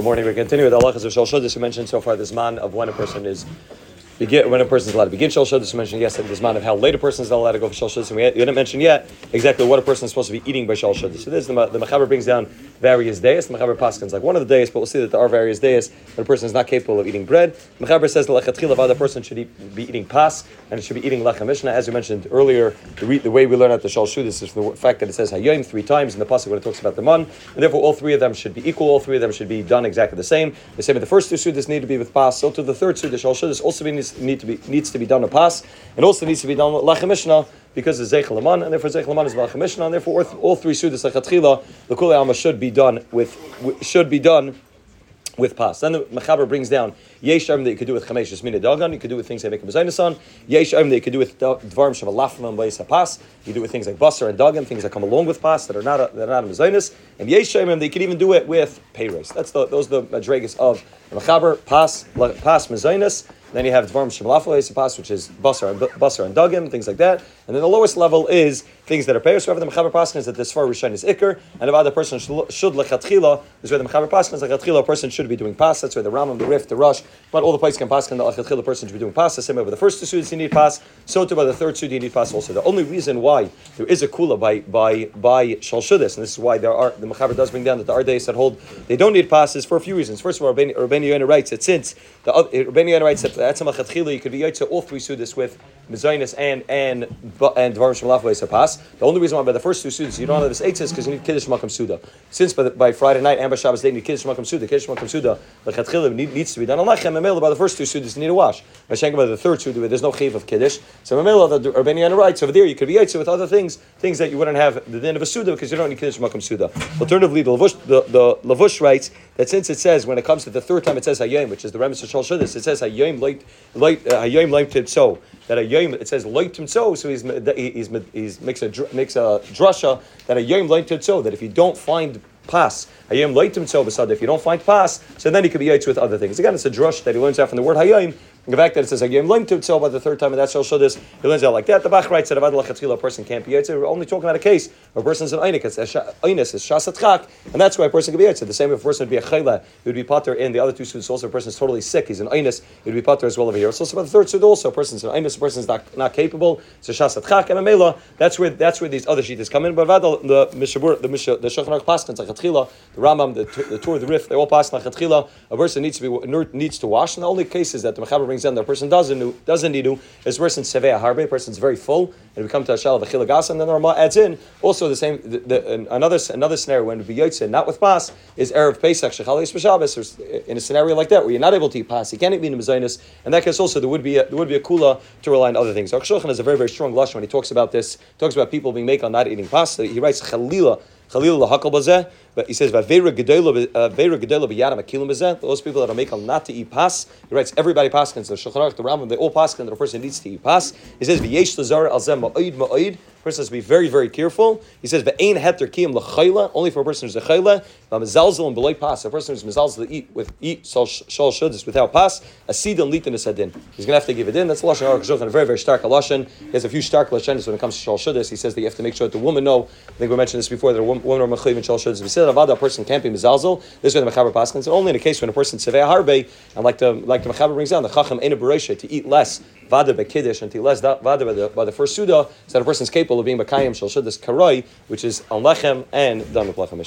Good morning. We continue with halachas of shudas. We mentioned so far this man of when a person is when a person is allowed to begin shal shudas. We mentioned yesterday this man of how late a person is allowed to go for shal. And we, didn't mention yet exactly what a person is supposed to be eating by shal shudas. So this the the mechaber brings down various days. The mechaber paskins like one of the days, but we'll see that there are various days when a person is not capable of eating bread. The mechaber says the lechatchila the person should eat, be eating pas and should be eating lechem mishnah. As we mentioned earlier, the, re, the way we learn out the shal shudas is the fact that it says hayom three times in the pasuk when it talks about the man, and therefore all three of them should be equal. All three of them should be done exactly the same. The same with the first two sudas need to be with pas. So to the third sudas shal shudas also be, needs, need to be needs to be done with pas, and also needs to be done with lechem mishnah because it's Zeichel Aman, and therefore Zeichel Aman is Malachim Mishnah, and therefore all three Sudas the Kule Alma should be done with, should be done with pas. Then the Mechaber brings down Yesh that you could do with Chamesh Mina Dagan, you could do with things that make a Mezainis on. Yesh that you could do with Dvarm Shavalafim and Bayis Pas. You do with things like Basar and Dagan, things that come along with pas that are not a, that are not a Mezainis. And Yesh that you could even do it with Payres. That's the, those are the Madregas of the Mechaber, pas, pas Mezainis. Then you have Dvarm Shemalafel Pas, which is Basar and Basar and Dagim, things like that. And then the lowest level is things that are payers. However, the Mechaber Paskin is that this far Rishon is Iker, and if other person should lechatchila, is where the Mechaber Paskin is lechatchila, a person should be doing pas. That's where the Rambam, the Rif, the Rush, but all the places can paskin the lechatchila person should be doing pas. The same way with the first two suits you need pas, so too by the third suit you need pas also. The only reason why there is a kula by by by Shalshudis, and this is why there are the Mechaber does bring down that there are days that hold they don't need pas is for a few reasons. First of all, Rabbeinu Yonah writes that since the Rabbeinu Yonah writes that that's a lechatchila you could be yaitza all three sudas with mezainis and and and dvarim shemalaf pas. The only reason why by the first two sudas you don't have this eitzah is because you need kiddush makam suda. Since by, the, by Friday night and by Shabbos day you need kiddush makam suda. Kiddush makam suda lechatchila need, needs to be done. Alechem memela by the first two sudas you need a wash. By Shenka by the third suda there's no chiv of kiddush. So memela the Rabbeinu writes over there you could be yaitza with other things things that you wouldn't have the din of a suda because you don't need kiddush makam suda. Alternatively the Lavush the, the Lavush writes that since it says when it comes to the third time it says hayom which is the remes of Shal Shudas it says hayom light light uh, hayom light so. That a yom it says loy so so he's he's, he's makes a makes a drasha that yom loy so that if you don't find pas hayom loy so if you don't find pass so then he could be yaitz with other things. Again it's a drush that he learns out from the word hayom the fact that it says Hayom Lim to tell by the third time, and that's show this, he learns out like that. The Bach writes that Avad Lachatchila, a person can't be Yitzhak. We're only talking about a case where a person's an Einik, it's Einis, it's Shasat and that's why a person can be Yitzhak. The same if a person would be a Chayla, he would be Pater in the other two students also. A person is totally sick, he's an Einis, he would be Pater as well over here. It's also about the third student also. A person's an Einis, a person's not, not capable, it's a Shasat and a Mela. That's where that's where these other sheets come in. But Avad, the Mishabur, the Misha, the Shachanach Paskins, the Rambam, the, the Tur, the Rif, they all pass Lachatchila. A person needs to be needs to wash, and the only cases that the Mechaber brings down, the person does doesn't doesn't need to is person sevea harbe, person's very full, and we come to a shell of a chilagas, and then the Ramah adds in also the same the, the, another another scenario when be not with pas is erev pesach shechalis b'shabbos in a scenario like that where you're not able to eat pas, you can't eat in mezainis. In that case, also there would be a, there would be a kula to rely on other things. Akshochan has a very very strong lashon when he talks about this. Talks about people being make on not eating pas. He writes chalila Chalil lahakal bazeh, but he says v'avera gedola b'yadam uh, akilim bazeh. Those people that are making not to eat pas, he writes everybody paskins the Shulchan the Rambam, they all paskin that a person needs to eat pas. He says v'yesh lazar al zem ma'oid ma'oid person has to be very, very careful. He says, "Ve'ein heter kiyim lechayla." Only for a person who's a chayla. Mezalzel and beloy pas. A person who's mezalzel to eat with eat shal shudas without pas. A and litin is din. He's going to have to give it in. That's lashon aruch a very, very stark lashon. He has a few stark lashonis when it comes to shal shudas. He says that you have to make sure that the woman know. I think we mentioned this before that a woman or mechayiv in shal shudas. Avada, a person can't be mezalzel. This is where the mechaber paskins. Only in a case when a person sevei harbe and like the like the mechaber brings down the chacham ena to eat less vada bekiddush and to less vada by the, by the first suda, so that a person is capable of being bakayim shal this karai, which is on lechem and done with lechem